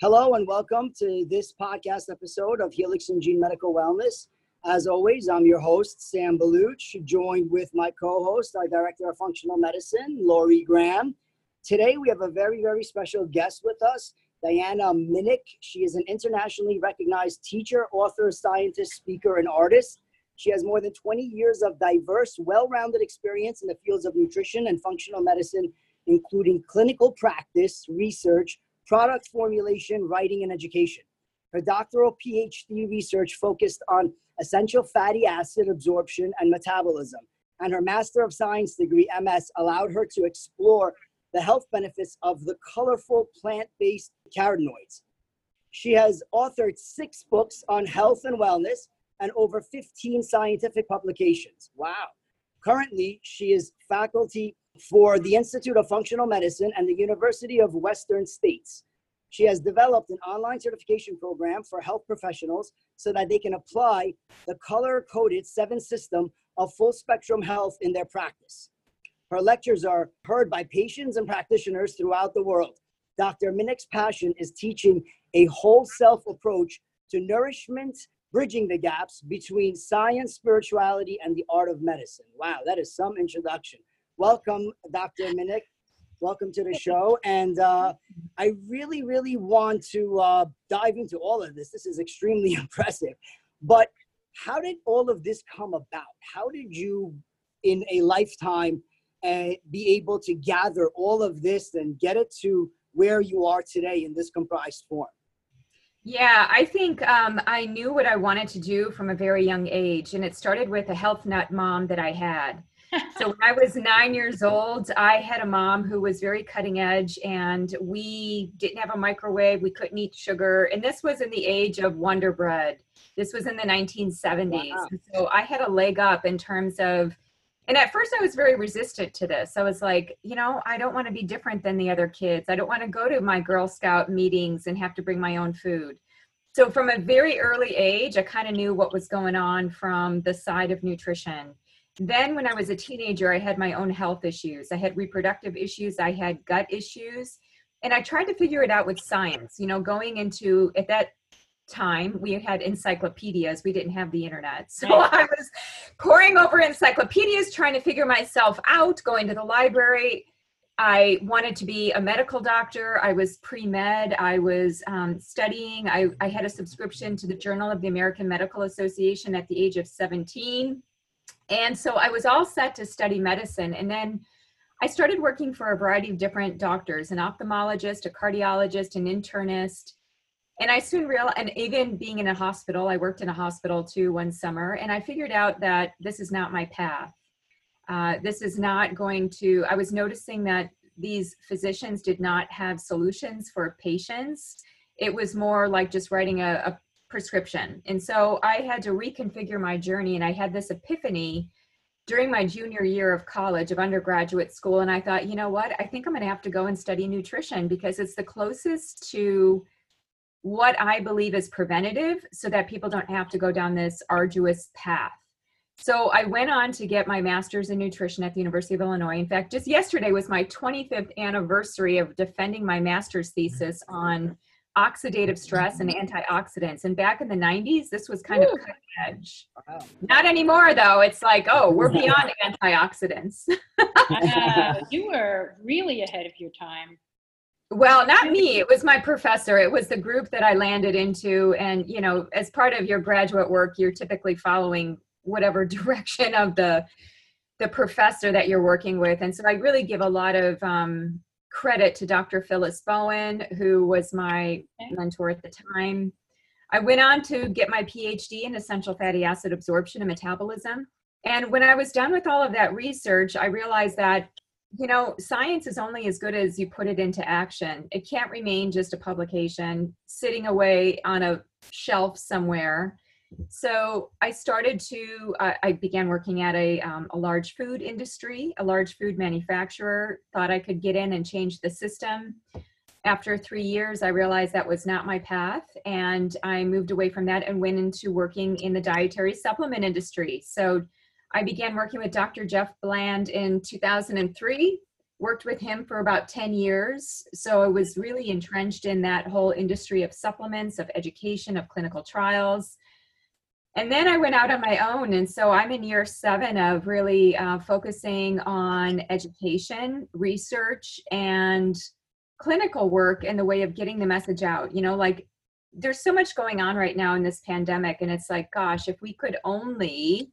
Hello and welcome to this podcast episode of Helix and Gene Medical Wellness. As always, I'm your host, Sam Balooch, joined with my co host, our Director of Functional Medicine, Lori Graham. Today, we have a very, very special guest with us, Deanna Minich. She is an internationally recognized teacher, author, scientist, speaker, and artist. She has more than 20 years of diverse, well rounded experience in the fields of nutrition and functional medicine, including clinical practice, research, product formulation, writing, and education. Her doctoral PhD research focused on essential fatty acid absorption and metabolism, and her Master of Science degree, MS, allowed her to explore the health benefits of the colorful plant based carotenoids. She has authored six books on health and wellness and over 15 scientific publications. Wow. Currently, she is faculty for the Institute of Functional Medicine and the University of Western States. She has developed an online certification program for health professionals so that they can apply the color coded seven system of full spectrum health in their practice. Her lectures are heard by patients and practitioners throughout the world. Dr. Minich's passion is teaching a whole self approach to nourishment, bridging the gaps between science, spirituality, and the art of medicine. Wow, that is some introduction. Welcome, Dr. Minich. Welcome to the show. And uh, I really, really want to uh, dive into all of this. This is extremely impressive. But how did all of this come about? How did you, in a lifetime, uh, be able to gather all of this and get it to where you are today in this comprised form? Yeah, I think um, I knew what I wanted to do from a very young age. And it started with a health nut mom that I had so when I was nine years old, I had a mom who was very cutting edge, and we didn't have a microwave. We couldn't eat sugar, and this was in the age of Wonder Bread. This was in the 1970s. Wow. So I had a leg up in terms of, and at first I was very resistant to this. I was like, you know, I don't want to be different than the other kids. I don't want to go to my Girl Scout meetings and have to bring my own food. So from a very early age, I kind of knew what was going on from the side of nutrition then when i was a teenager i had my own health issues. I had reproductive issues i had gut issues and i tried to figure it out with science you know going into at that time we had encyclopedias we didn't have the internet. So i was poring over encyclopedias trying to figure myself out going to the library. I wanted to be a medical doctor. I was pre-med. I was um, studying. I, I had a subscription to the journal of the american medical association at the age of 17 and so I was all set to study medicine. And then I started working for a variety of different doctors an ophthalmologist, a cardiologist, an internist. And I soon realized, and even being in a hospital, I worked in a hospital too one summer, and I figured out that this is not my path. Uh, this is not going to, I was noticing that these physicians did not have solutions for patients. It was more like just writing a, a prescription. And so I had to reconfigure my journey, and I had this epiphany during my junior year of college, of undergraduate school. And I thought, you know what? I think I'm going to have to go and study nutrition because it's the closest to what I believe is preventative so that people don't have to go down this arduous path. So I went on to get my master's in nutrition at the University of Illinois. In fact, just yesterday was my 25th anniversary of defending my master's thesis on oxidative stress and antioxidants. And back in the 90s, this was kind Ooh. of cutting edge. Wow. Not anymore, though. It's like, oh, we're beyond antioxidants. uh, you were really ahead of your time. Well, not me. It was my professor. It was the group that I landed into. And, you know, as part of your graduate work, you're typically following whatever direction of the the professor that you're working with. And so I really give a lot of um, credit to Dr. Phyllis Bowen, who was my mentor at the time. I went on to get my PhD in essential fatty acid absorption and metabolism. And when I was done with all of that research, I realized that, you know, science is only as good as you put it into action. It can't remain just a publication sitting away on a shelf somewhere so I started to, uh, I began working at a, um, a large food industry, a large food manufacturer, thought I could get in and change the system. After three years, I realized that was not my path, and I moved away from that and went into working in the dietary supplement industry. So I began working with Dr. Jeff Bland in 2003 worked with him for about 10 years. So I was really entrenched in that whole industry of supplements, of education, of clinical trials. And then I went out on my own. And so I'm in year seven of really uh, focusing on education, research, and clinical work in the way of getting the message out. You know, like there's so much going on right now in this pandemic. And it's like, gosh, if we could only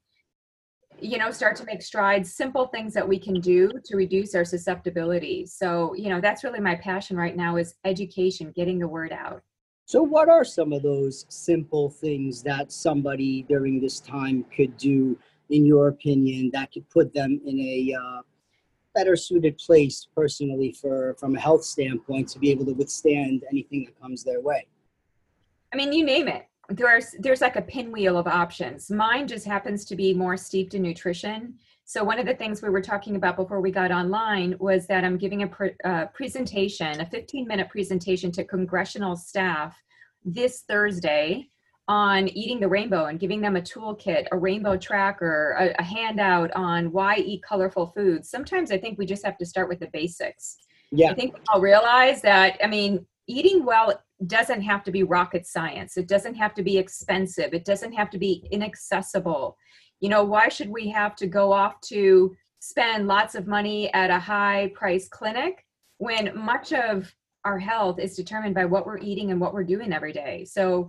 you know start to make strides simple things that we can do to reduce our susceptibility so you know that's really my passion right now is education getting the word out so what are some of those simple things that somebody during this time could do in your opinion that could put them in a uh, better suited place personally for from a health standpoint to be able to withstand anything that comes their way i mean you name it there's there's like a pinwheel of options. Mine just happens to be more steeped in nutrition. So one of the things we were talking about before we got online was that I'm giving a pre- uh, presentation, a 15 minute presentation to congressional staff this Thursday on eating the rainbow and giving them a toolkit, a rainbow tracker, a, a handout on why eat colorful foods. Sometimes I think we just have to start with the basics. Yeah. I think we all realize that, I mean, eating well doesn't have to be rocket science. It doesn't have to be expensive. It doesn't have to be inaccessible. You know, why should we have to go off to spend lots of money at a high price clinic when much of our health is determined by what we're eating and what we're doing every day? So,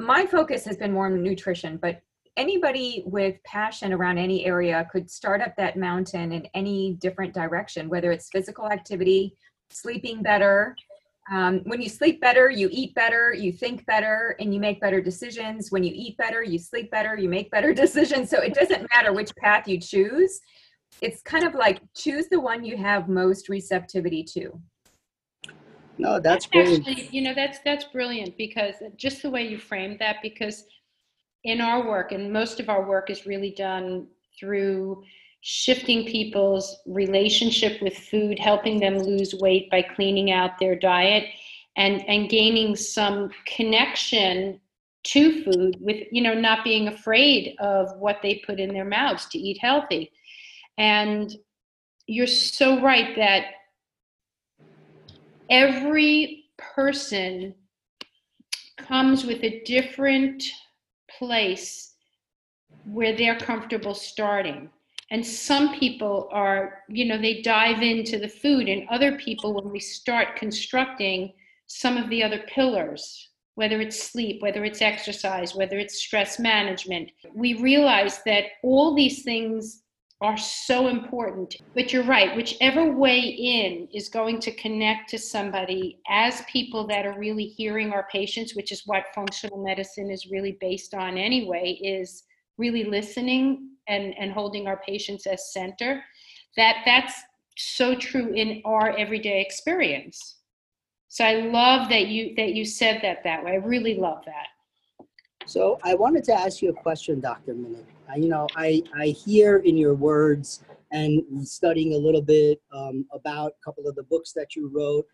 my focus has been more on nutrition, but anybody with passion around any area could start up that mountain in any different direction, whether it's physical activity, sleeping better, um, when you sleep better, you eat better, you think better, and you make better decisions. When you eat better, you sleep better, you make better decisions. So it doesn't matter which path you choose. It's kind of like choose the one you have most receptivity to. No, that's great. Actually, you know, that's that's brilliant because just the way you framed that, because in our work, and most of our work is really done through shifting people's relationship with food, helping them lose weight by cleaning out their diet, and, and gaining some connection to food with, you know, not being afraid of what they put in their mouths to eat healthy. And you're so right that every person comes with a different place where they're comfortable starting and some people are you know they dive into the food and other people when we start constructing some of the other pillars whether it's sleep whether it's exercise whether it's stress management we realize that all these things are so important. But you're right whichever way in is going to connect to somebody as people that are really hearing our patients which is what functional medicine is really based on anyway is really listening and, and holding our patients as center, that that's so true in our everyday experience. So I love that you that you said that that way. I really love that. So I wanted to ask you a question, Dr. Minich. You know, I, I hear in your words and studying a little bit um, about a couple of the books that you wrote,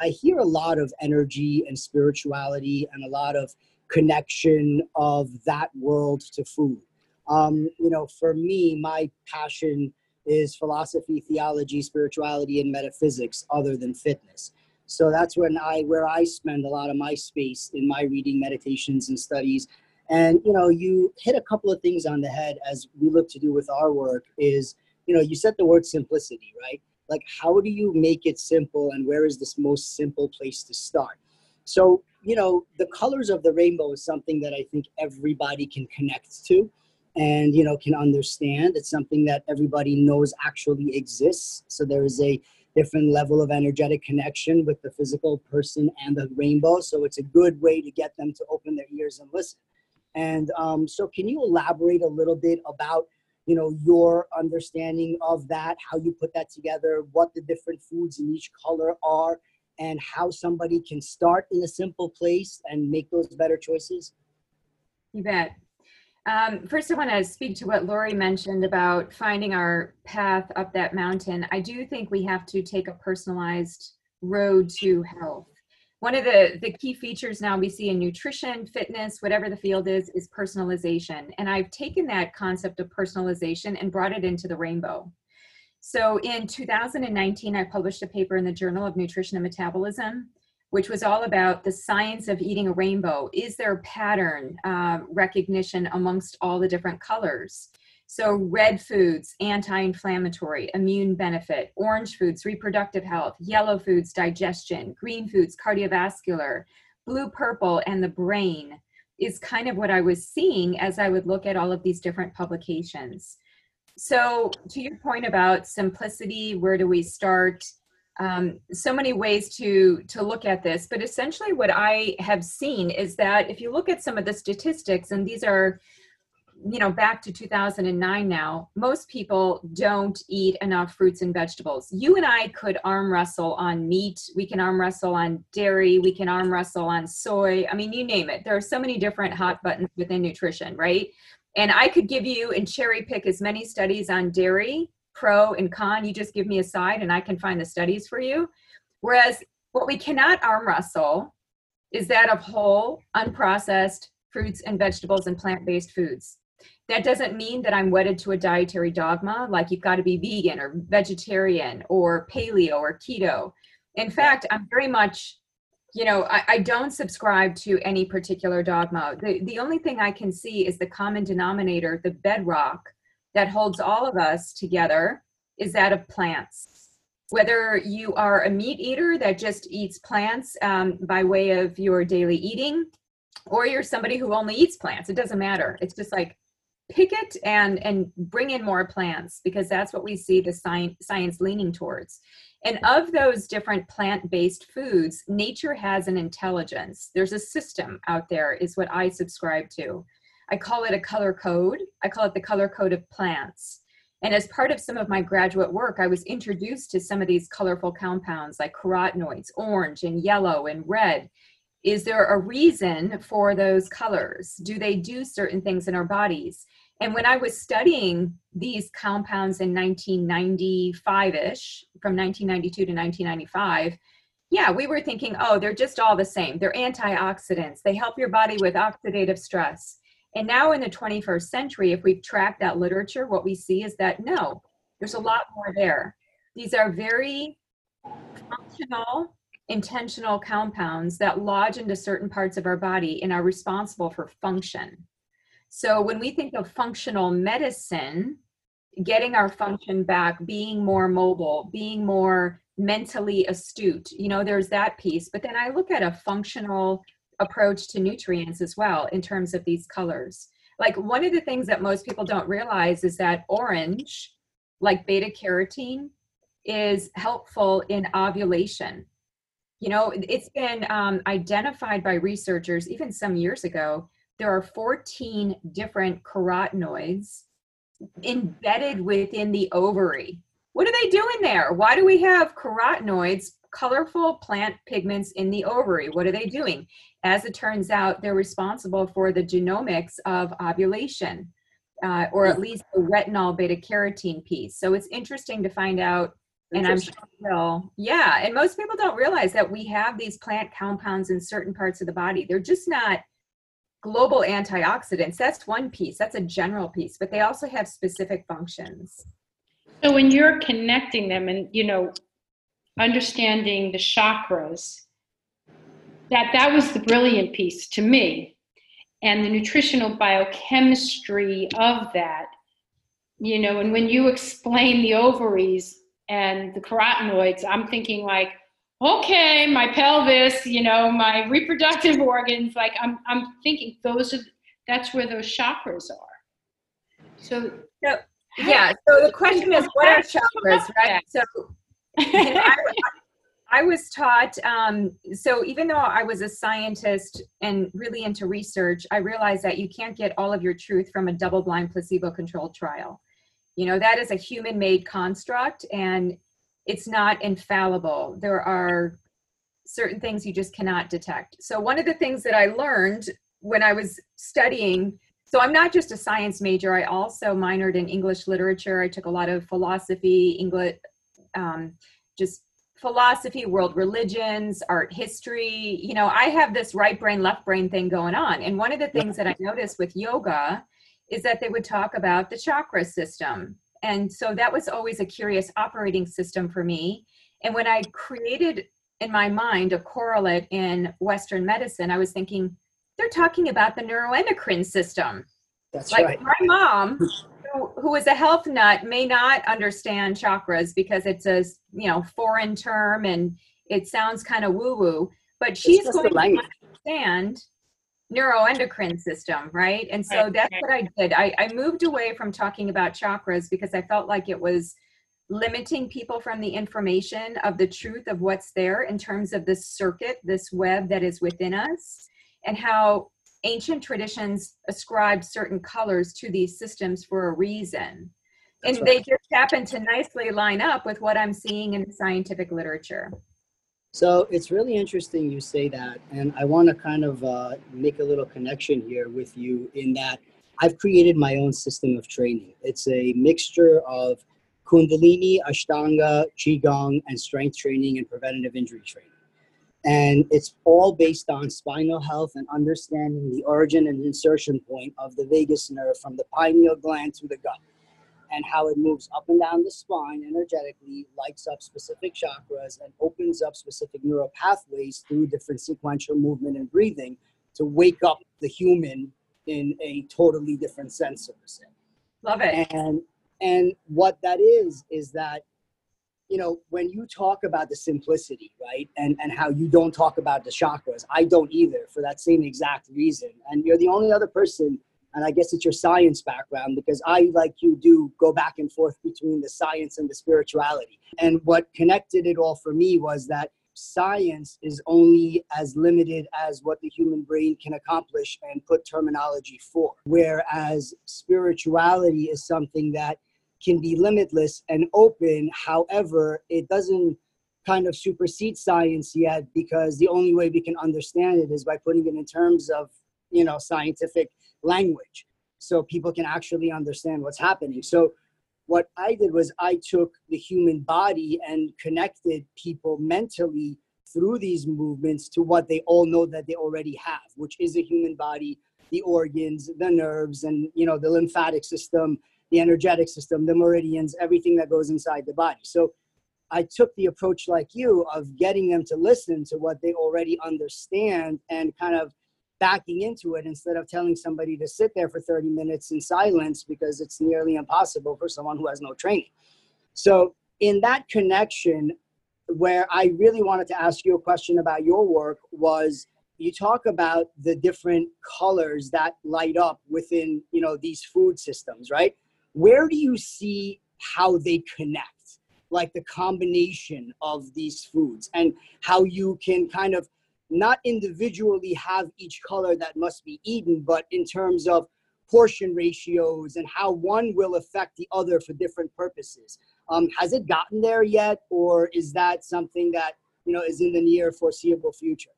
I hear a lot of energy and spirituality and a lot of connection of that world to food. Um, you know, for me, my passion is philosophy, theology, spirituality, and metaphysics, other than fitness. So that's when I where I spend a lot of my space in my reading, meditations, and studies. And you know, you hit a couple of things on the head as we look to do with our work. Is you know, you said the word simplicity, right? Like, how do you make it simple, and where is this most simple place to start? So, you know, the colors of the rainbow is something that I think everybody can connect to and you know can understand. It's something that everybody knows actually exists. So there is a different level of energetic connection with the physical person and the rainbow. So it's a good way to get them to open their ears and listen. And um, so can you elaborate a little bit about you know your understanding of that how you put that together what the different foods in each color are and how somebody can start in a simple place and make those better choices? You bet um, first, I want to speak to what Lori mentioned about finding our path up that mountain. I do think we have to take a personalized road to health. One of the, the key features now we see in nutrition, fitness, whatever the field is, is personalization. And I've taken that concept of personalization and brought it into the rainbow. So in 2019, I published a paper in the Journal of Nutrition and Metabolism, which was all about the science of eating a rainbow. Is there a pattern uh, recognition amongst all the different colors? So, red foods, anti inflammatory, immune benefit, orange foods, reproductive health, yellow foods, digestion, green foods, cardiovascular, blue purple, and the brain is kind of what I was seeing as I would look at all of these different publications. So, to your point about simplicity, where do we start? Um, so many ways to to look at this, but essentially, what I have seen is that if you look at some of the statistics, and these are you know back to 2009 now most people don't eat enough fruits and vegetables. You and i could arm wrestle on meat we can arm wrestle on dairy we can arm wrestle on soy i mean you name it. There are so many different hot buttons within nutrition right? And i could give you and cherry pick as many studies on dairy pro and con you just give me a side and i can find the studies for you whereas what we cannot arm wrestle is that of whole unprocessed fruits and vegetables and plant-based foods that doesn't mean that I'm wedded to a dietary dogma, like you've got to be vegan or vegetarian or paleo or keto. In fact, I'm very much, you know, I, I, don't subscribe to any particular dogma. The, the only thing I can see is the common denominator, the bedrock that holds all of us together is that of plants. Whether you are a meat eater that just eats plants um, by way of your daily eating, or you're somebody who only eats plants, it doesn't matter. It's just like pick it and and bring in more plants because that's what we see the science science leaning towards and of those different plant-based foods nature has an intelligence there's a system out there is what i subscribe to i call it a color code. I call it the color code of plants. And as part of some of my graduate work i was introduced to some of these colorful compounds like carotenoids orange and yellow and red. Is there a reason for those colors? Do they do certain things in our bodies? And when I was studying these compounds in 1995 ish, from 1992 to 1995, yeah, we were thinking, oh, they're just all the same. They're antioxidants, they help your body with oxidative stress. And now in the 21st century, if we track that literature, what we see is that no, there's a lot more there. These are very functional, intentional compounds that lodge into certain parts of our body and are responsible for function. So when we think of functional medicine, getting our function back, being more mobile, being more mentally astute, you know, there's that piece. But then I look at a functional approach to nutrients as well in terms of these colors. Like one of the things that most people don't realize is that orange, like beta carotene, is helpful in ovulation. You know, it's been um, identified by researchers even some years ago there are 14 different carotenoids embedded within the ovary. What are they doing there? Why do we have carotenoids, colorful plant pigments in the ovary? What are they doing? As it turns out, they're responsible for the genomics of ovulation, uh, or at least the retinol beta carotene piece. So it's interesting to find out. And I'm sure, yeah, and most people don't realize that we have these plant compounds in certain parts of the body. They're just not global antioxidants that's one piece that's a general piece but they also have specific functions so when you're connecting them and you know understanding the chakras that that was the brilliant piece to me and the nutritional biochemistry of that you know and when you explain the ovaries and the carotenoids i'm thinking like okay, my pelvis, you know, my reproductive organs, like I'm, I'm thinking those are, that's where those chakras are. So, so yeah. So the question is, what are chakras, right? So I, I, was taught, um, so even though I was a scientist and really into research, I realized that you can't get all of your truth from a double blind placebo controlled trial. You know, that is a human made construct and it's not infallible. There are certain things you just cannot detect. So, one of the things that I learned when I was studying, so I'm not just a science major, I also minored in English literature. I took a lot of philosophy, English, um, just philosophy, world religions, art history. You know, I have this right brain, left brain thing going on. And one of the things that I noticed with yoga is that they would talk about the chakra system And so that was always a curious operating system for me. And when I created in my mind a correlate in Western medicine, I was thinking, they're talking about the neuroendocrine system. That's like right. my mom, who, who is a health nut, may not understand chakras because it's a you know foreign term and it sounds kind of woo woo. But she's going to understand neuroendocrine system, right? And so right. that's what I did. I, I moved away from talking about chakras because I felt like it was limiting people from the information of the truth of what's there in terms of this circuit, this web that is within us, and how ancient traditions ascribe certain colors to these systems for a reason. That's and right. they just happen to nicely line up with what I'm seeing in the scientific literature. So it's really interesting you say that. And I want to kind of uh, make a little connection here with you in that I've created my own system of training. It's a mixture of Kundalini, Ashtanga, Qigong, and strength training and preventative injury training. And it's all based on spinal health and understanding the origin and insertion point of the vagus nerve from the pineal gland to the gut and how it moves up and down the spine energetically, lights up specific chakras, and opens up specific neural pathways through different sequential movement and breathing to wake up the human in a totally different sense, of the. Love it. And and what that is is that you know when you talk about the simplicity right and and how you don't talk about the chakras i don't either for that same exact reason and you're the only other person and I guess it's your science background because I, like you do, go back and forth between the science and the spirituality. And what connected it all for me was that science is only as limited as what the human brain can accomplish and put terminology for, whereas spirituality is something that can be limitless and open. However, it doesn't kind of supersede science yet because the only way we can understand it is by putting it in terms of you know scientific language so people can actually understand what's happening. So what I did was I took the human body and connected people mentally through these movements to what they all know that they already have, which is a human body, the organs, the nerves, and you know the lymphatic system, the energetic system, the meridians, everything that goes inside the body. So I took the approach like you of getting them to listen to what they already understand and kind of backing into it instead of telling somebody to sit there for 30 minutes in silence because it's nearly impossible for someone who has no training. So, in that connection, where I really wanted to ask you a question about your work was you talk about the different colors that light up within you know these food systems right where do you see how they connect like the combination of these foods and how you can kind of not individually have each color that must be eaten, but in terms of portion ratios and how one will affect the other for different purposes. Um, has it gotten there yet, or is that something that you know is in the near foreseeable future?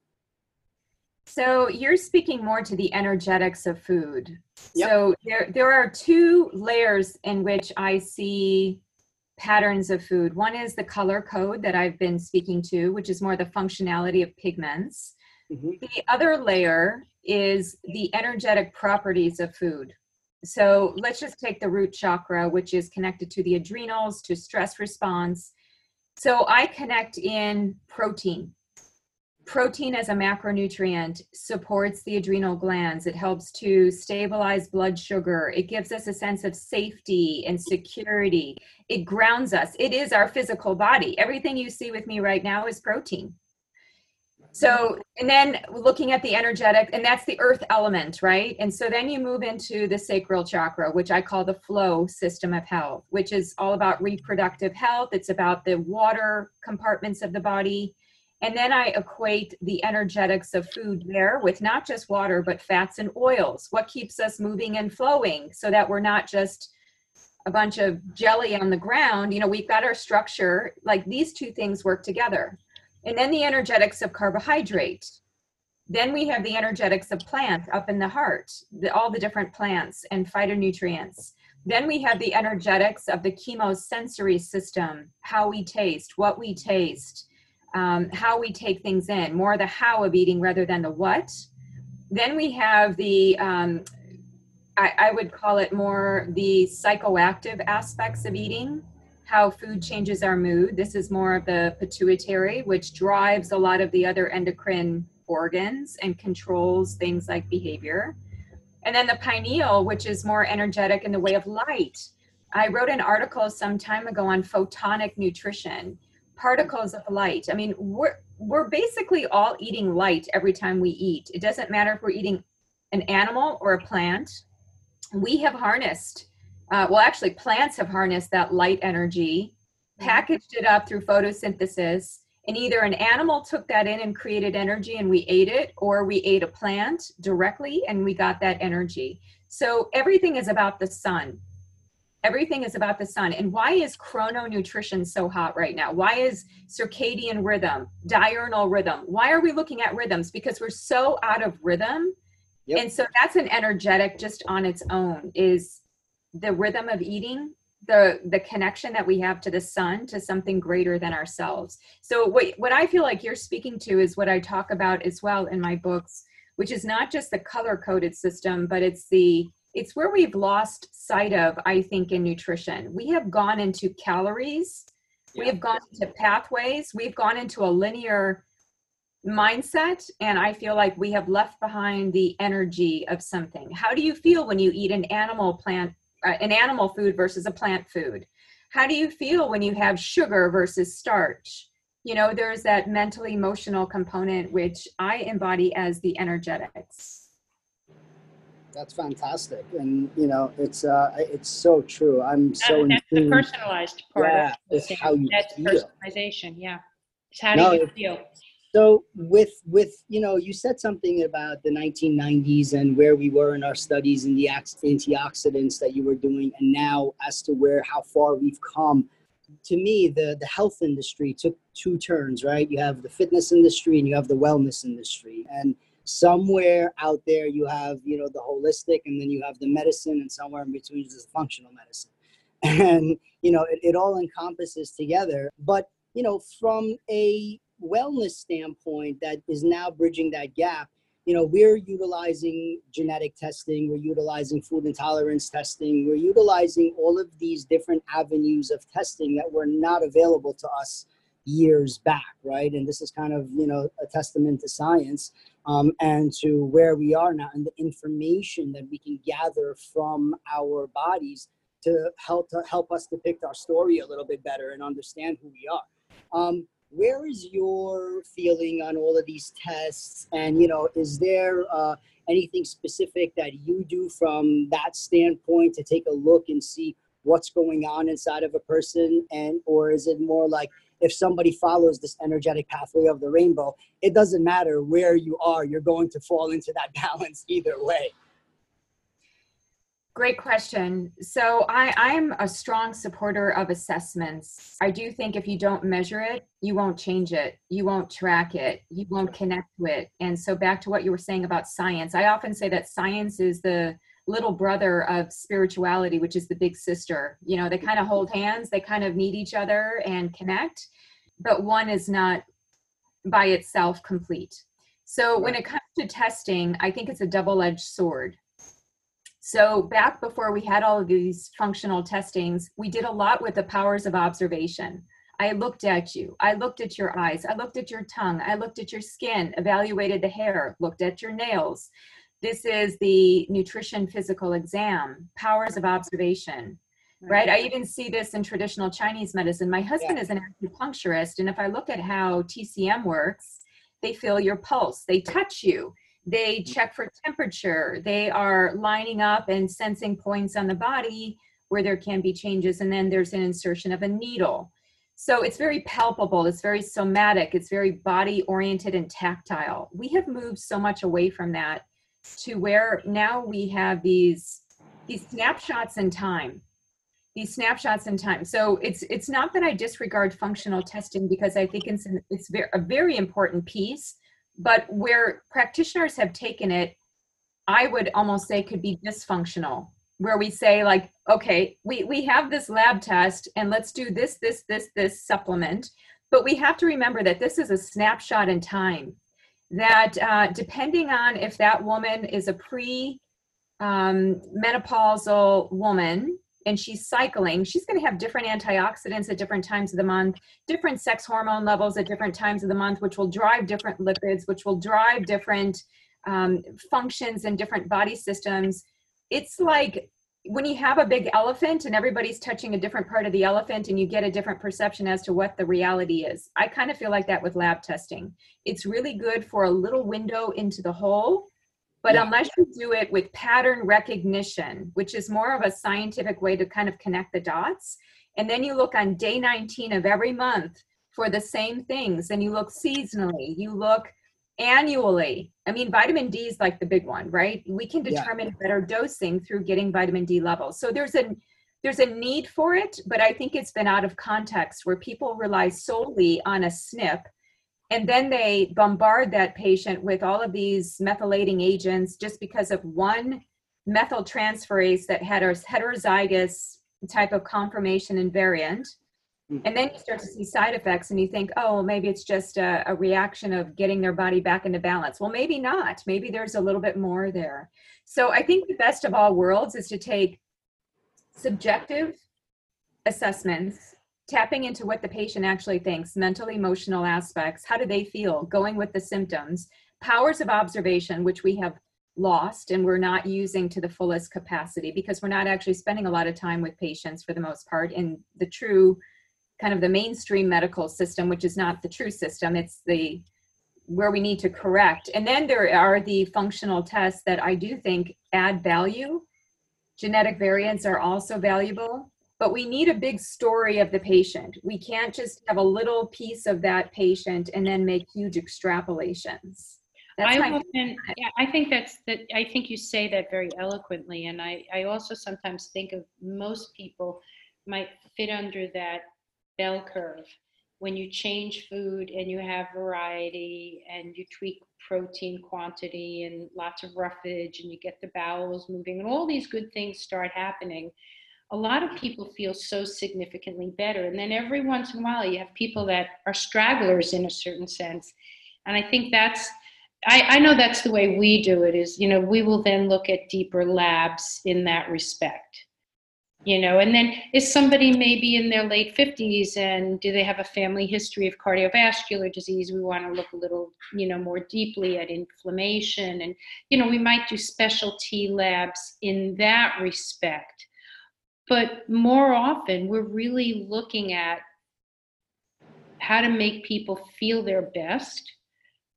So you're speaking more to the energetics of food. Yep. So there there are two layers in which I see patterns of food. One is the color code that I've been speaking to, which is more the functionality of pigments. Mm-hmm. The other layer is the energetic properties of food. So let's just take the root chakra, which is connected to the adrenals, to stress response. So I connect in protein protein as a macronutrient supports the adrenal glands. It helps to stabilize blood sugar. It gives us a sense of safety and security. It grounds us. It is our physical body. Everything you see with me right now is protein. So, and then looking at the energetic, and that's the earth element, right? And so then you move into the sacral chakra, which I call the flow system of health, which is all about reproductive health. It's about the water compartments of the body and then I equate the energetics of food there with not just water, but fats and oils. What keeps us moving and flowing so that we're not just a bunch of jelly on the ground? You know, we've got our structure, like these two things work together. And then the energetics of carbohydrate. Then we have the energetics of plant up in the heart, the, all the different plants and phytonutrients. Then we have the energetics of the chemosensory system, how we taste, what we taste um, how we take things in, more the how of eating rather than the what. Then we have the um, I, I would call it more the psychoactive aspects of eating how food changes our mood. This is more of the pituitary, which drives a lot of the other endocrine organs and controls things like behavior. And then the pineal, which is more energetic in the way of light. I wrote an article some time ago on photonic nutrition, particles of light. I mean, we're we're basically all eating light every time we eat. It doesn't matter if we're eating an animal or a plant. We have harnessed, uh, well, actually, plants have harnessed that light energy, packaged it up through photosynthesis, and either an animal took that in and created energy and we ate it, or we ate a plant directly and we got that energy. So everything is about the sun. Everything is about the sun. And why is chrononutrition so hot right now? Why is circadian rhythm, diurnal rhythm? Why are we looking at rhythms? Because we're so out of rhythm. Yep. And so that's an energetic just on its own is the rhythm of eating the the connection that we have to the sun to something greater than ourselves so what what i feel like you're speaking to is what i talk about as well in my books which is not just the color coded system but it's the it's where we've lost sight of i think in nutrition. We have gone into calories. Yeah. we have gone into pathways. We've gone into a linear mindset and i feel like we have left behind the energy of something. How do you feel when you eat an animal plant uh, an animal food versus a plant food? How do you feel when you have sugar versus starch? You know there's that mental emotional component which i embody as the energetics that's fantastic. And you know it's uh it's so true. I'm so that's the personalized part yeah, it's how you that's feel. personalization yeah. It's how do you feel? So with with you know you said something about the 1990s and where we were in our studies and the antioxidants that you were doing and now as to where how far we've come. To me the the health industry took two turns right? You have the fitness industry and you have the wellness industry. And somewhere out there you have you know the holistic and then you have the medicine and somewhere in between is functional medicine. And you know it, it all encompasses together. But you know from a wellness standpoint that is now bridging that gap you know we're utilizing genetic testing we're utilizing food intolerance testing we're utilizing all of these different avenues of testing that were not available to us years back right? And this is kind of you know a testament to science um, and to where we are now and the information that we can gather from our bodies to help to help us depict our story a little bit better and understand who we are. Um, where is your feeling on all of these tests? And you know is there uh, anything specific that you do from that standpoint to take a look and see what's going on inside of a person? And or is it more like if somebody follows this energetic pathway of the rainbow it doesn't matter where you are you're going to fall into that balance either way Great question. So I, I'm a strong supporter of assessments. I do think if you don't measure it, you won't change it, you won't track it, you won't connect to it. And so back to what you were saying about science, I often say that science is the little brother of spirituality, which is the big sister. You know, they mm-hmm. kind of hold hands, they kind of need each other and connect, but one is not by itself complete. So when it comes to testing, I think it's a double edged sword so back before we had all of these functional testings, we did a lot with the powers of observation. I looked at you. I looked at your eyes. I looked at your tongue. I looked at your skin, evaluated the hair, looked at your nails. This is the nutrition physical exam, powers of observation, right? I even see this in traditional Chinese medicine. My husband yeah. is an acupuncturist, and if I look at how TCM works, they feel your pulse, they touch you, they mm. check for temperature. They are lining up and sensing points on the body where there can be changes. And then there's an insertion of a needle. So it's very palpable, it's very somatic, it's very body oriented and tactile. We have moved so much away from that to where now we have these these snapshots in time. These snapshots in time. So it's it's not that i disregard functional testing because i think it's, an, it's a very important piece but where practitioners have taken it i would almost say could be dysfunctional where we say like okay we we have this lab test and let's do this this this this supplement but we have to remember that this is a snapshot in time that uh, depending on if that woman is a pre um, menopausal woman and she's cycling, she's going to have different antioxidants at different times of the month, different sex hormone levels at different times of the month, which will drive different lipids, which will drive different um, functions and different body systems. It's like when you have a big elephant and everybody's touching a different part of the elephant and you get a different perception as to what the reality is. I kind of feel like that with lab testing. It's really good for a little window into the whole, but yeah. unless you do it with pattern recognition, which is more of a scientific way to kind of connect the dots, and then you look on day 19 of every month for the same things, and you look seasonally, you look annually. I mean, vitamin D is like the big one, right? We can determine yeah. better dosing through getting vitamin D levels. So there's a there's a need for it, but I think it's been out of context where people rely solely on a SNP and then they bombard that patient with all of these methylating agents just because of one methyltransferase that had a heterozygous type of conformation and variant. Hmm. And then you start to see side effects, and you think, oh, maybe it's just a, a, reaction of getting their body back into balance. Well, maybe not. Maybe there's a little bit more there. So I think the best of all worlds is to take subjective assessments tapping into what the patient actually thinks, mental, emotional aspects, how do they feel, going with the symptoms, powers of observation, which we have lost and we're not using to the fullest capacity because we're not actually spending a lot of time with patients for the most part in the true kind of the mainstream medical system, which is not the true system. It's the where we need to correct. And then there are the functional tests that I do think add value. Genetic variants are also valuable but we need a big story of the patient. We can't just have a little piece of that patient and then make huge extrapolations. That's I often, yeah, I think that's that. I think you say that very eloquently, and I, I also sometimes think of most people might fit under that bell curve when you change food and you have variety and you tweak protein quantity and lots of roughage and you get the bowels moving and all these good things start happening a lot of people feel so significantly better. And then every once in a while, you have people that are stragglers in a certain sense. And I think that's, I, I know that's the way we do it is, you know, we will then look at deeper labs in that respect. You know, and then is somebody maybe in their late 50s and do they have a family history of cardiovascular disease? We want to look a little, you know, more deeply at inflammation. And, you know, we might do specialty labs in that respect but more often, we're really looking at how to make people feel their best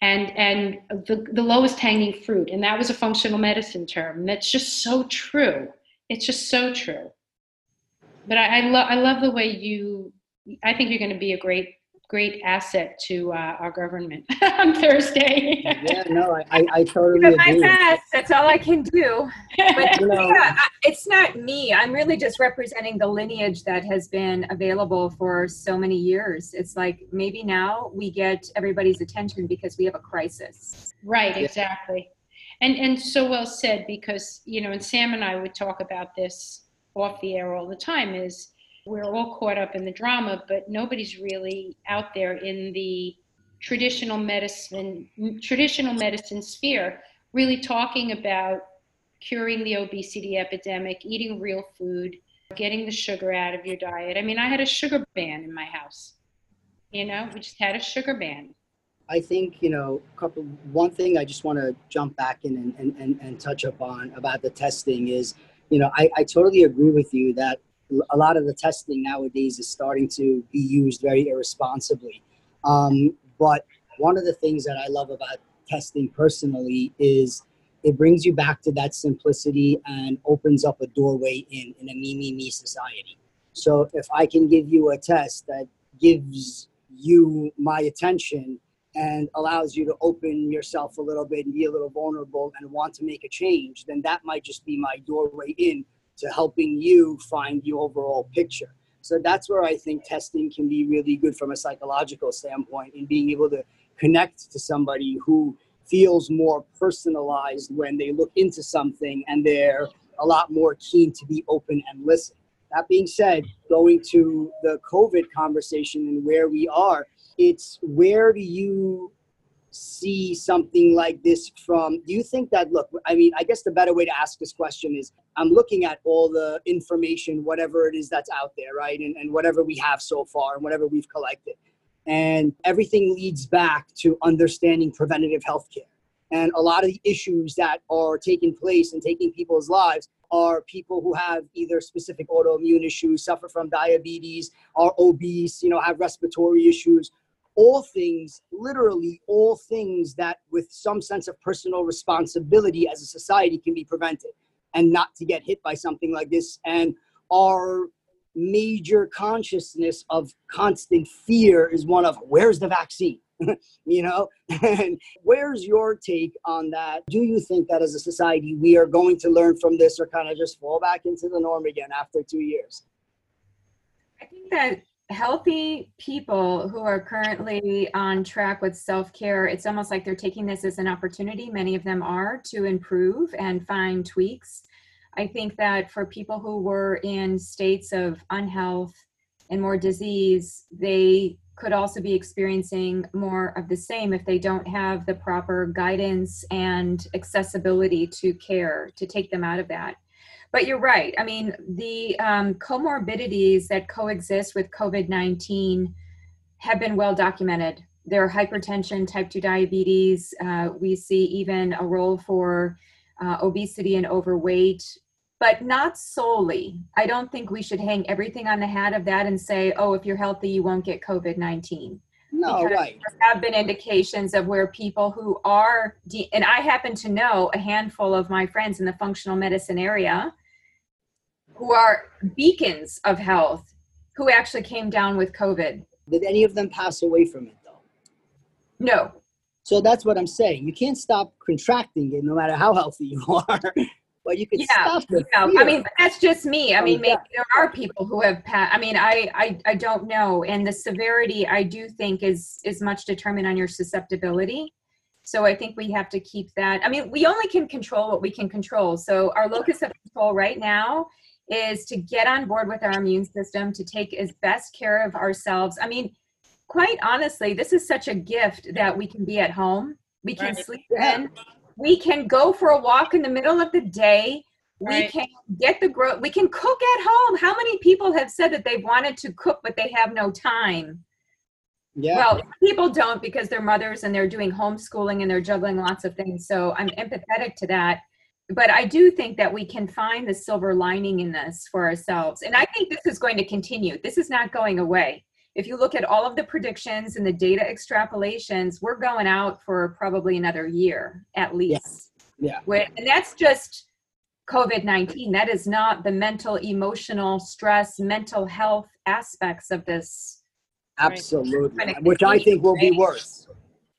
and and the, the lowest hanging fruit and that was a functional medicine term that's just so true it's just so true but i, I love i love the way you i think you're going to be a great great asset to uh, our government on Thursday. yeah, no, I, I totally agree. My best. That's all I can do. But you know, yeah, it's not me. I'm really just representing the lineage that has been available for so many years. It's like maybe now we get everybody's attention because we have a crisis. Right. Exactly. And and so well said because you know, and Sam and I would talk about this off the air all the time. Is we're all caught up in the drama, but nobody's really out there in the traditional medicine traditional medicine sphere really talking about curing the obesity epidemic, eating real food, getting the sugar out of your diet. I mean, I had a sugar ban in my house. You know, we just had a sugar ban. I think, you know, couple one thing I just want to jump back in and, and, and, and touch upon about the testing is, you know, I, I totally agree with you that a lot of the testing nowadays is starting to be used very irresponsibly. Um, but one of the things that I love about testing personally is it brings you back to that simplicity and opens up a doorway in in a me me me society. So if I can give you a test that gives you my attention and allows you to open yourself a little bit and be a little vulnerable and want to make a change, then that might just be my doorway in to helping you find the overall picture. So that's where I think testing can be really good from a psychological standpoint in being able to connect to somebody who feels more personalized when they look into something and they're a lot more keen to be open and listen. That being said, going to the COVID conversation and where we are, it's where do you see something like this from? Do you think that look i mean i guess the better way to ask this question is i'm looking at all the information whatever it is that's out there right? And, and whatever we have so far and whatever we've collected. And everything leads back to understanding preventative health care and a lot of the issues that are taking place and taking people's lives are people who have either specific autoimmune issues suffer from diabetes are obese you know have respiratory issues all things, literally all things that with some sense of personal responsibility as a society can be prevented and not to get hit by something like this. And our major consciousness of constant fear is one of where's the vaccine? you know, and where's your take on that? Do you think that as a society we are going to learn from this or kind of just fall back into the norm again after two years? I think that healthy people who are currently on track with self care, it's almost like they're taking this as an opportunity. Many of them are to improve and find tweaks. I think that for people who were in states of unhealth and more disease, they could also be experiencing more of the same if they don't have the proper guidance and accessibility to care to take them out of that. But you're right. I mean, the um, comorbidities that coexist with COVID 19 have been well documented. There are hypertension, type 2 diabetes. Uh, we see even a role for uh, obesity and overweight, but not solely. I don't think we should hang everything on the hat of that and say, oh, if you're healthy, you won't get COVID 19. No, because right. There have been indications of where people who are, de- and I happen to know a handful of my friends in the functional medicine area who are beacons of health who actually came down with COVID. Did any of them pass away from it though? No. So that's what I'm saying. You can't stop contracting it no matter how healthy you are. But you can yeah, stop. Yeah. I mean, that's just me. I mean, maybe there are people who have passed. I mean, I, I I don't know. And the severity, I do think, is is much determined on your susceptibility. So I think we have to keep that. I mean, we only can control what we can control. So our locus of control right now is to get on board with our immune system, to take as best care of ourselves. I mean, quite honestly, this is such a gift that we can be at home. We can right. sleep in. We can go for a walk in the middle of the day. Right. We can get the growth. We can cook at home. How many people have said that they've wanted to cook, but they have no time? Yeah. Well, people don't because they're mothers and they're doing homeschooling and they're juggling lots of things. So I'm empathetic to that but I do think that we can find the silver lining in this for ourselves. And I think this is going to continue. This is not going away. If you look at all of the predictions and the data extrapolations, we're going out for probably another year at least. Yeah. yeah. And that's just COVID 19. That is not the mental, emotional stress, mental health aspects of this. Absolutely. Which I think will be worse.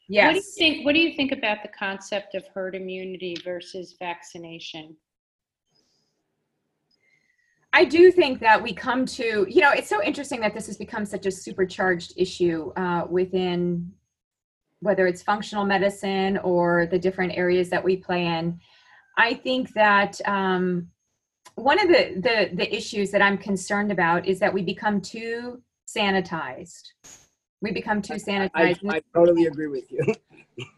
Yes. What do you think? What do you think about the concept of herd immunity versus vaccination? I do think that we come to, you know, it's so interesting that this has become such a supercharged issue uh, within whether it's functional medicine or the different areas that we play in. I think that um, one of the, the the issues that I'm concerned about is that we become too sanitized we become too sanitized. I, I totally agree with you.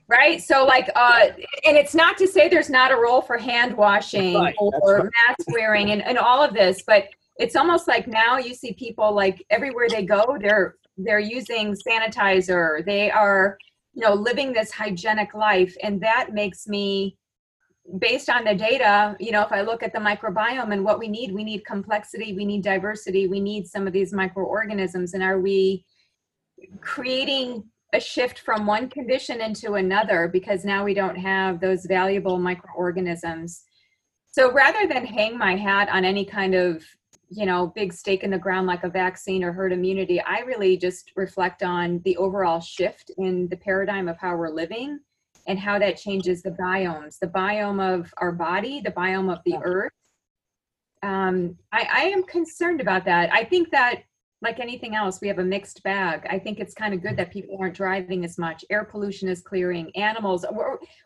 right so like uh and it's not to say there's not a role for hand washing right, or right. mask wearing and, and all of this but it's almost like now you see people like everywhere they go they're they're using sanitizer they are you know living this hygienic life and that makes me based on the data you know if i look at the microbiome and what we need we need complexity we need diversity we need some of these microorganisms and are we creating a shift from one condition into another because now we don't have those valuable microorganisms. So rather than hang my hat on any kind of you know big stake in the ground like a vaccine or herd immunity i really just reflect on the overall shift in the paradigm of how we're living and how that changes the biomes the biome of our body the biome of the earth. Um, I, I am concerned about that. I think that like anything else, we have a mixed bag. I think it's kind of good that people aren't driving as much. Air pollution is clearing. Animals.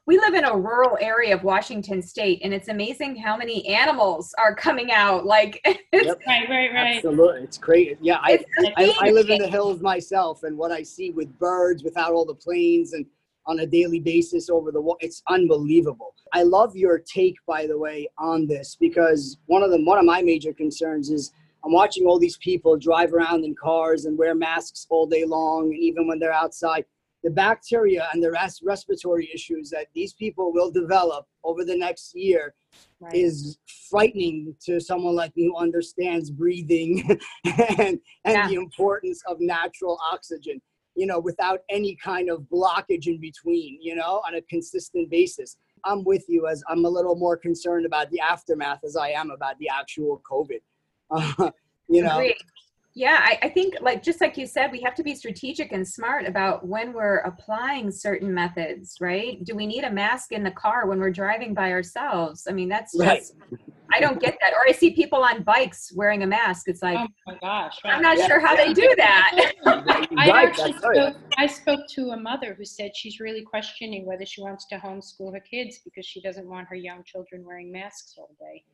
we live in a rural area of Washington State, and it's amazing how many animals are coming out. Like, yep. right, right, right. Absolutely, it's great. Yeah, I, I, I live in the hills myself, and what I see with birds, without all the planes, and on a daily basis over the it's unbelievable i love your take by the way on this because one of the one of my major concerns is i'm watching all these people drive around in cars and wear masks all day long and even when they're outside the bacteria and the res- respiratory issues that these people will develop over the next year right. is frightening to someone like me who understands breathing and, and yeah. the importance of natural oxygen you know without any kind of blockage in between you know on a consistent basis i'm with you as i'm a little more concerned about the aftermath as i am about the actual covid uh, you know Agreed. Yeah, I, I, think like just like you said, we have to be strategic and smart about when we're applying certain methods, right? Do we need a mask in the car when we're driving by ourselves? I mean, that's just right. I don't get that. Or I see people on bikes wearing a mask. It's like, oh my gosh, right. I'm not yeah, sure how yeah. they do that. I actually spoke, I spoke to a mother who said she's really questioning whether she wants to homeschool her kids because she doesn't want her young children wearing masks all day.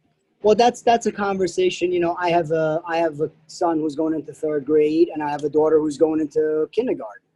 Well, that's that's a conversation. You know, I have a I have a son who's going into third grade, and I have a daughter who's going into kindergarten,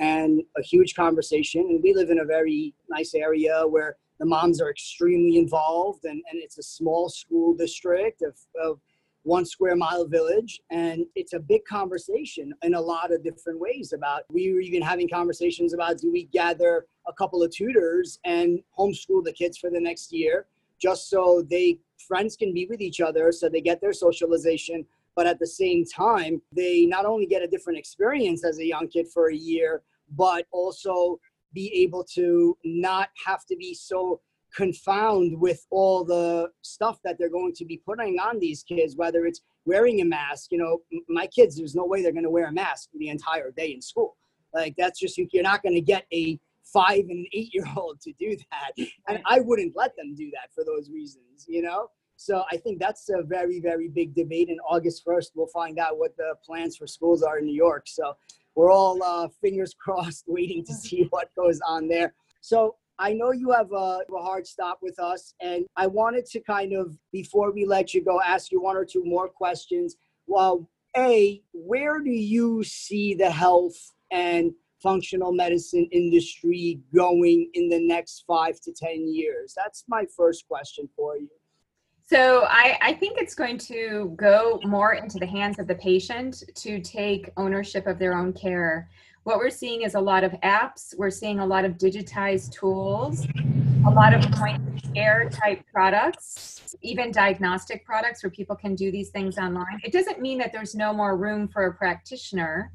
and a huge conversation. And we live in a very nice area where the moms are extremely involved, and, and it's a small school district of, of one square mile village and it's a big conversation in a lot of different ways about we were even having conversations about do we gather a couple of tutors and homeschool the kids for the next year just so they friends can be with each other so they get their socialization. But at the same time they not only get a different experience as a young kid for a year but also be able to not have to be so confound with all the stuff that they're going to be putting on these kids whether it's wearing a mask. You know my kids there's no way they're going to wear a mask the entire day in school. Like that's just you're not going to get a five and eight year old to do that. And I wouldn't let them do that for those reasons, you know? So I think that's a very, very big debate. And August 1st, we'll find out what the plans for schools are in New York. So we're all uh, fingers crossed waiting to see what goes on there. So I know you have a, a, hard stop with us, and I wanted to kind of, before we let you go, ask you one or two more questions. Well, A, where do you see the health and functional medicine industry going in the next five to 10 years? That's my first question for you. So I, I, think it's going to go more into the hands of the patient to take ownership of their own care. What we're seeing is a lot of apps. We're seeing a lot of digitized tools, a lot of point of care type products, even diagnostic products where people can do these things online. It doesn't mean that there's no more room for a practitioner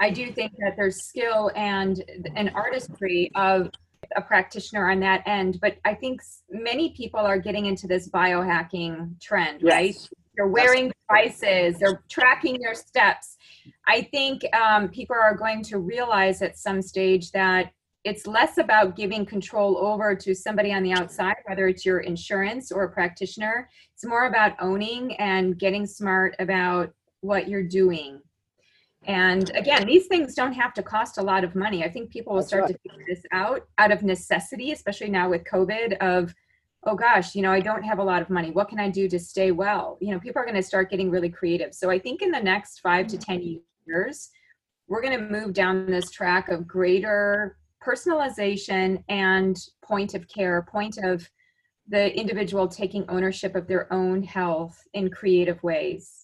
I do think that there's skill and an artistry of a practitioner on that end, but I think many people are getting into this biohacking trend, yes. right? They're wearing devices, they're tracking their steps. I think um, people are going to realize at some stage that it's less about giving control over to somebody on the outside, whether it's your insurance or a practitioner. It's more about owning and getting smart about what you're doing and again, these things don't have to cost a lot of money. I think people will That's start right. to figure this out out of necessity, especially now with COVID of, oh gosh, you know, I don't have a lot of money. What can I do to stay well? You know, people are going to start getting really creative. So I think in the next five to mm. 10 years, we're going to move down this track of greater personalization and point of care, point of the individual taking ownership of their own health in creative ways.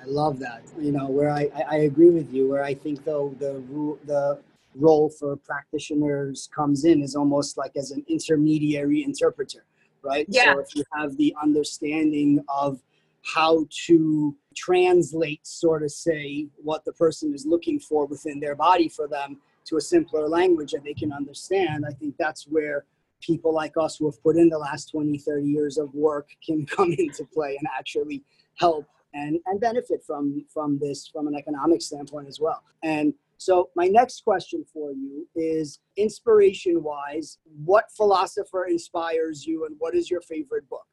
I love that. You know, where I, I agree with you. Where I think though the the role for practitioners comes in is almost like as an intermediary interpreter, right? Yeah. So if you have the understanding of how to translate, sort of say, what the person is looking for within their body for them to a simpler language that they can understand, I think that's where people like us who have put in the last 20, 30 years of work can come into play and actually help and, and benefit from, from this from an economic standpoint as well. And so, my next question for you is inspiration wise, what philosopher inspires you and what is your favorite book?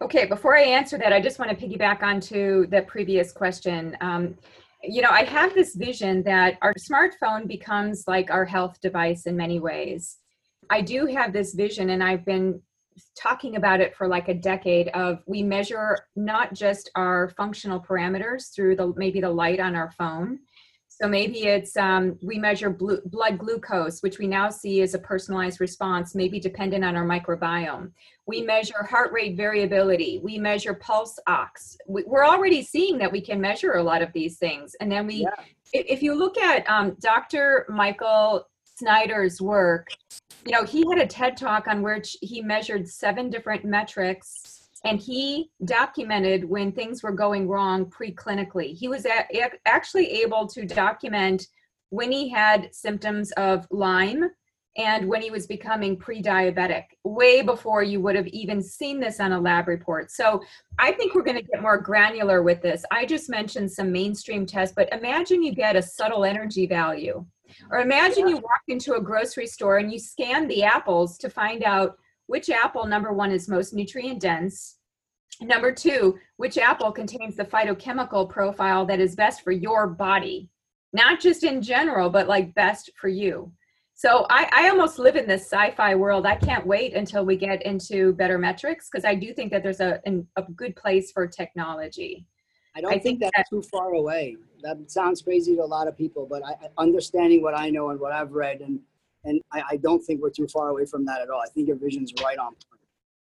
Okay, before I answer that, I just want to piggyback onto the previous question. Um, you know, I have this vision that our smartphone becomes like our health device in many ways. I do have this vision, and I've been talking about it for like a decade of we measure not just our functional parameters through the maybe the light on our phone So maybe it's um, we measure blood glucose, which we now see as a personalized response, maybe dependent on our microbiome. We measure heart rate variability. We measure pulse ox. We, we're already seeing that we can measure a lot of these things. And then we, Yeah. if, if you look at um, Dr. Michael Snyder's work, you know, he had a TED talk on which he measured seven different metrics and he documented when things were going wrong preclinically. He was a- ac- actually able to document when he had symptoms of Lyme and when he was becoming pre-diabetic way before you would have even seen this on a lab report. So i think we're going to get more granular with this. I just mentioned some mainstream tests but imagine you get a subtle energy value or imagine you walk into a grocery store and you scan the apples to find out which apple number one is most nutrient dense number two which apple contains the phytochemical profile that is best for your body not just in general but like best for you so I, I almost live in this sci-fi world. I can't wait until we get into better metrics because I do think that there's a, a good place for technology. I don't I think, think that's too far away. That sounds crazy to a lot of people, but I, I- understanding what I know and what I've read, and and I, I don't think we're too far away from that at all. I think your vision's right on. point.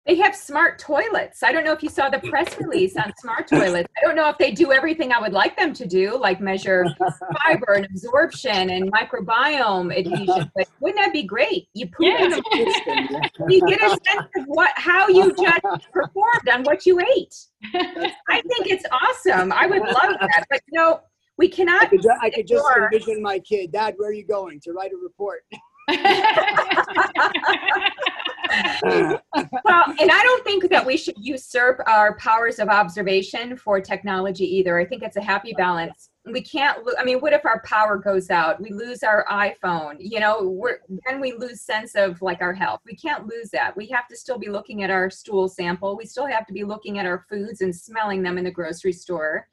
They have smart toilets. I don't know if you saw the press release on smart toilets. I don't know if they do everything I would like them to do, like measure fiber and absorption and microbiome adhesion. But wouldn't that be great? You poop Yeah. in the Interesting, you get a sense of what how you just performed on what you ate. I think it's awesome. I would love that. But you know, we I cannot could, ju- I could just envision my kid, Dad, where are you going to write a report? Well, and I don't think that we should usurp our powers of observation for technology either. I think it's a happy balance. We can't. Lo- I mean, what if our power goes out? We lose our iPhone. You know, then we lose sense of like our health. We can't lose that. We have to still be looking at our stool sample. We still have to be looking at our foods and smelling them in the grocery store.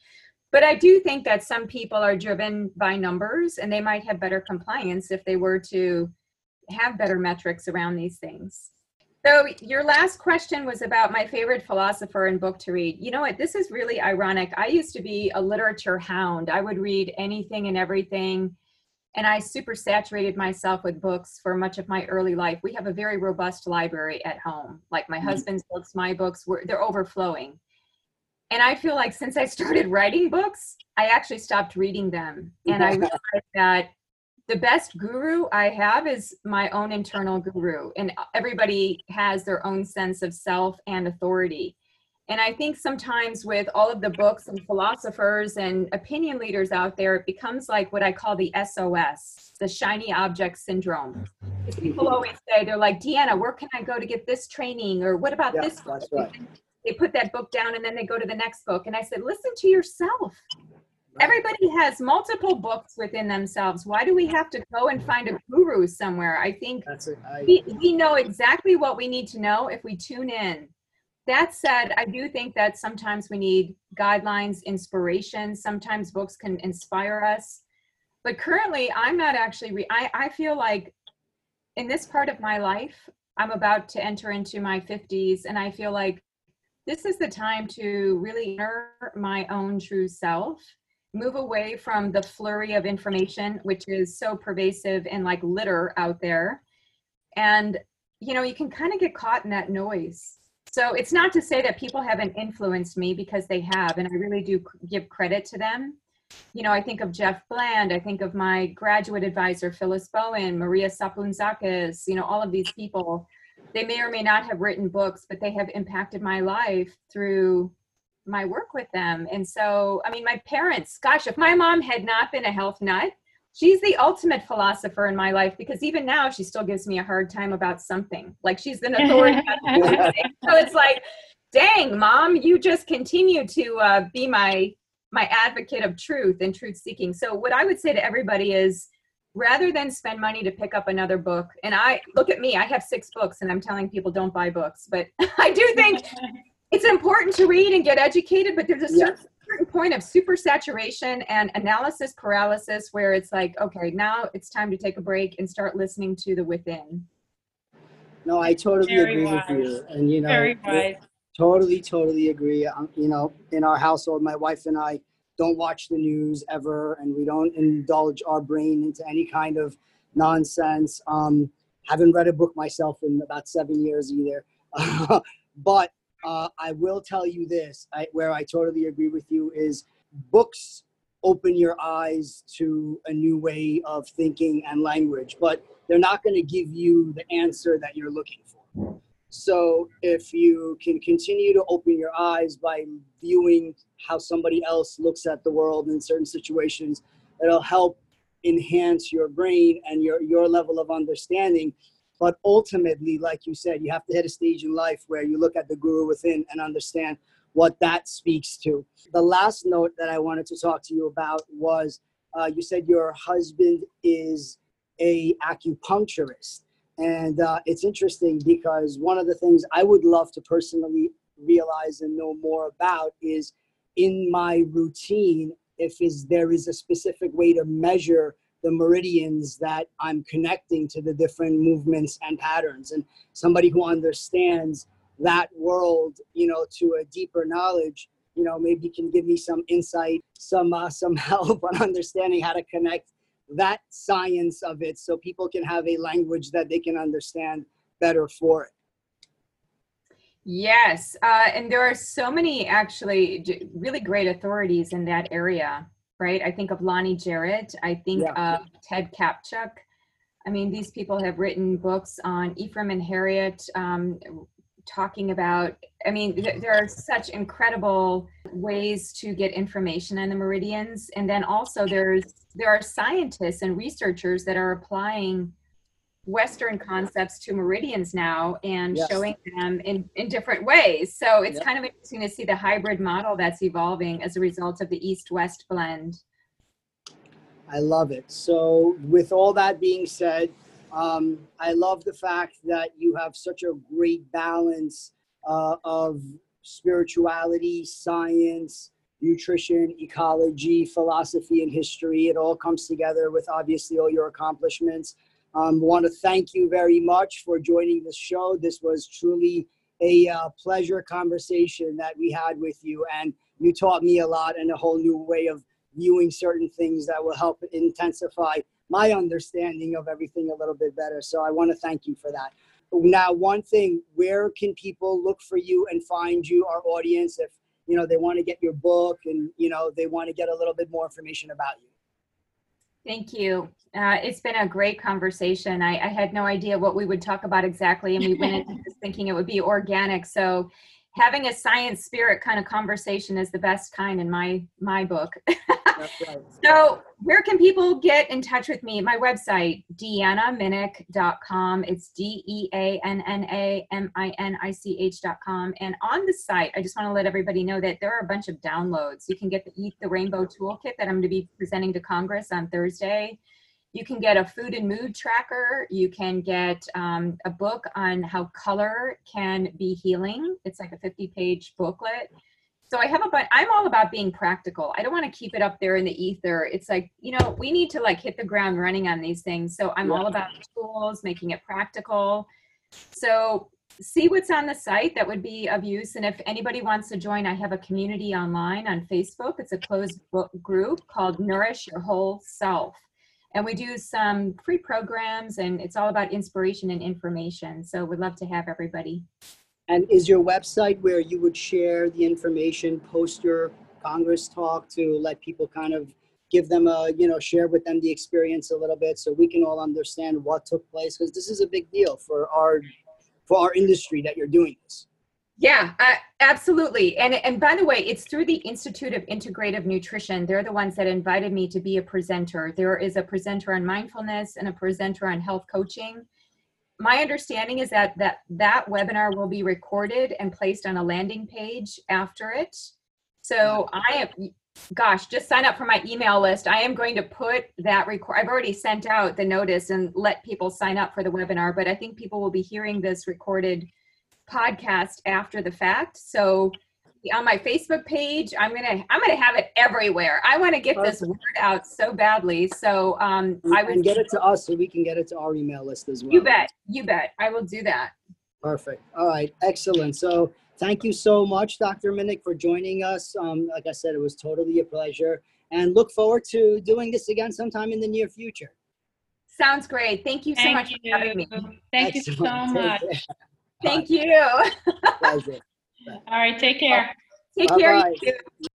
But I do think that some people are driven by numbers, and they might have better compliance if they were to have better metrics around these things. So your last question was about my favorite philosopher and book to read. You know what? This is really ironic. I used to be a literature hound. I would read anything and everything. And I super saturated myself with books for much of my early life. We have a very robust library at home. Like my Mhm. husband's books, my books, were they're overflowing. And I feel like since I started writing books, I actually stopped reading them. And I realized that the best guru I have is my own internal guru, and everybody has their own sense of self and authority. And I think sometimes with all of the books and philosophers and opinion leaders out there, it becomes like what I call the SOS, the shiny object syndrome. People always say, they're like, Deanna, where can I go to get this training? Or what about Yeah, this? book?" right. They put that book down and then they go to the next book. And I said, listen to yourself everybody has multiple books within themselves. Why do we have to go and find a guru somewhere? I think That's it. I, we, we know exactly what we need to know if we tune in. That said i do think that sometimes we need guidelines inspiration. Sometimes books can inspire us. But currently i'm not actually re- I, I feel like in this part of my life i'm about to enter into my 50s and i feel like this is the time to really inner my own true self move away from the flurry of information which is so pervasive and like litter out there. And you know you can kind of get caught in that noise. So it's not to say that people haven't influenced me because they have and i really do give credit to them. You know i think of jeff bland i think of my graduate advisor phyllis bowen maria saplunzakis you know all of these people. They may or may not have written books but they have impacted my life through my work with them. And so, I mean, my parents, gosh, if my mom had not been a health nut, she's the ultimate philosopher in my life because even now she still gives me a hard time about something. Like she's an authority. so it's like, dang, mom, you just continue to uh, be my my advocate of truth and truth seeking. So what I would say to everybody is rather than spend money to pick up another book and I look at me, I have 6 books and I'm telling people don't buy books, but I do think it's important to read and get educated, but there's a Yeah. certain, certain point of super saturation and analysis paralysis where it's like, okay, now it's time to take a break and start listening to the within. no, I totally Very agree wise. with you. And you know, Very wise. Totally, totally agree. Um, you know, in our household, my wife and I, don't watch the news ever, and we don't indulge our brain into any kind of nonsense. Um, haven't read a book myself in about seven years either. but uh, I will tell you this, I, where I totally agree with you, is books open your eyes to a new way of thinking and language, but they're not going to give you the answer that you're looking for. So if you can continue to open your eyes by viewing how somebody else looks at the world in certain situations, it'll help enhance your brain and your, your level of understanding. But ultimately, like you said, you have to hit a stage in life where you look at the guru within and understand what that speaks to. The last note that I wanted to talk to you about was uh, you said your husband is a acupuncturist and uh, it's interesting because one of the things I would love to personally realize and know more about is in my routine, if is there is a specific way to measure the meridians that I'm connecting to the different movements and patterns. And somebody who understands that world, you know, to a deeper knowledge, you know, maybe can give me some insight, some uh, some help on understanding how to connect that science of it so people can have a language that they can understand better for it. Yes, uh, and there are so many actually really great authorities in that area, right? I think of Lonny Jarrett, I think yeah. of Ted Kaptchuk. I mean, these people have written books on Efrem and Harriet, um, talking about i mean th- there are such incredible ways to get information on the meridians and then also there's there are scientists and researchers that are applying western concepts to meridians now and yes. showing them in, in different ways so it's yep. kind of interesting to see the hybrid model that's evolving as a result of the east west blend i love it so with all that being said um, I love the fact that you have such a great balance uh, of spirituality, science, nutrition, ecology, philosophy, and history. It all comes together with obviously all your accomplishments. Um, want to thank you very much for joining the show. This was truly a uh, pleasure conversation that we had with you, and you taught me a lot and a whole new way of viewing certain things that will help intensify my understanding of everything a little bit better. So I want to thank you for that. Now, one thing, where can people look for you and find you, our audience, if you know they want to get your book and you know they want to get a little bit more information about you? Thank you. Uh, it's been a great conversation. I, I, had no idea what we would talk about exactly, and we went into this thinking it would be organic. So having a science spirit kind of conversation is the best kind in my my book. right. So where can people get in touch with me? My website, deannaminich.com. It's D-E-A-N-N-A-M-I-N-I-C-H.com. And on the site, I just want to let everybody know that there are a bunch of downloads. You can get the Eat the Rainbow Toolkit that I'm going to be presenting to Congress on Thursday. You can get a food and mood tracker. You can get um, a book on how color can be healing. It's like a 50 page booklet. So I have a but I'm all about being practical. I don't want to keep it up there in the ether. It's like, you know, we need to like hit the ground running on these things. So I'm all about tools, making it practical. So see what's on the site that would be of use. And if anybody wants to join, I have a community online on Facebook. It's a closed group called Nourish Your Whole Self and we do some free programs and it's all about inspiration and information. So we'd love to have everybody. And is your website where you would share the information post your congress talk to let people kind of give them a you know share with them the experience a little bit so we can all understand what took place? Because this is a big deal for our for our industry that you're doing this yeah, uh, absolutely. And and by the way, it's through the Institute of Integrative Nutrition. They're the ones that invited me to be a presenter. There is a presenter on mindfulness and a presenter on health coaching. My understanding is that that that webinar will be recorded and placed on a landing page after it. So I am gosh, just sign up for my email list. I am going to put that record. I've already sent out the notice and let people sign up for the webinar, but I think people will be hearing this recorded podcast after the fact. So on my Facebook page, I'm gonna I'm gonna have it everywhere. I want to get awesome. this word out so badly. So um, I would get it to us so we can get it to our email list as well. You bet. You bet. I will do that. Perfect. All right. Excellent. So thank you so much, Dr. Minich, for joining us. Um, like I said, it was totally a pleasure, and look forward to doing this again sometime in the near future. Sounds great. Thank you so thank much you. for having me. Thank Excellent. you so much. Thank you. Pleasure. All right, take care. Take Bye-bye. care. You too.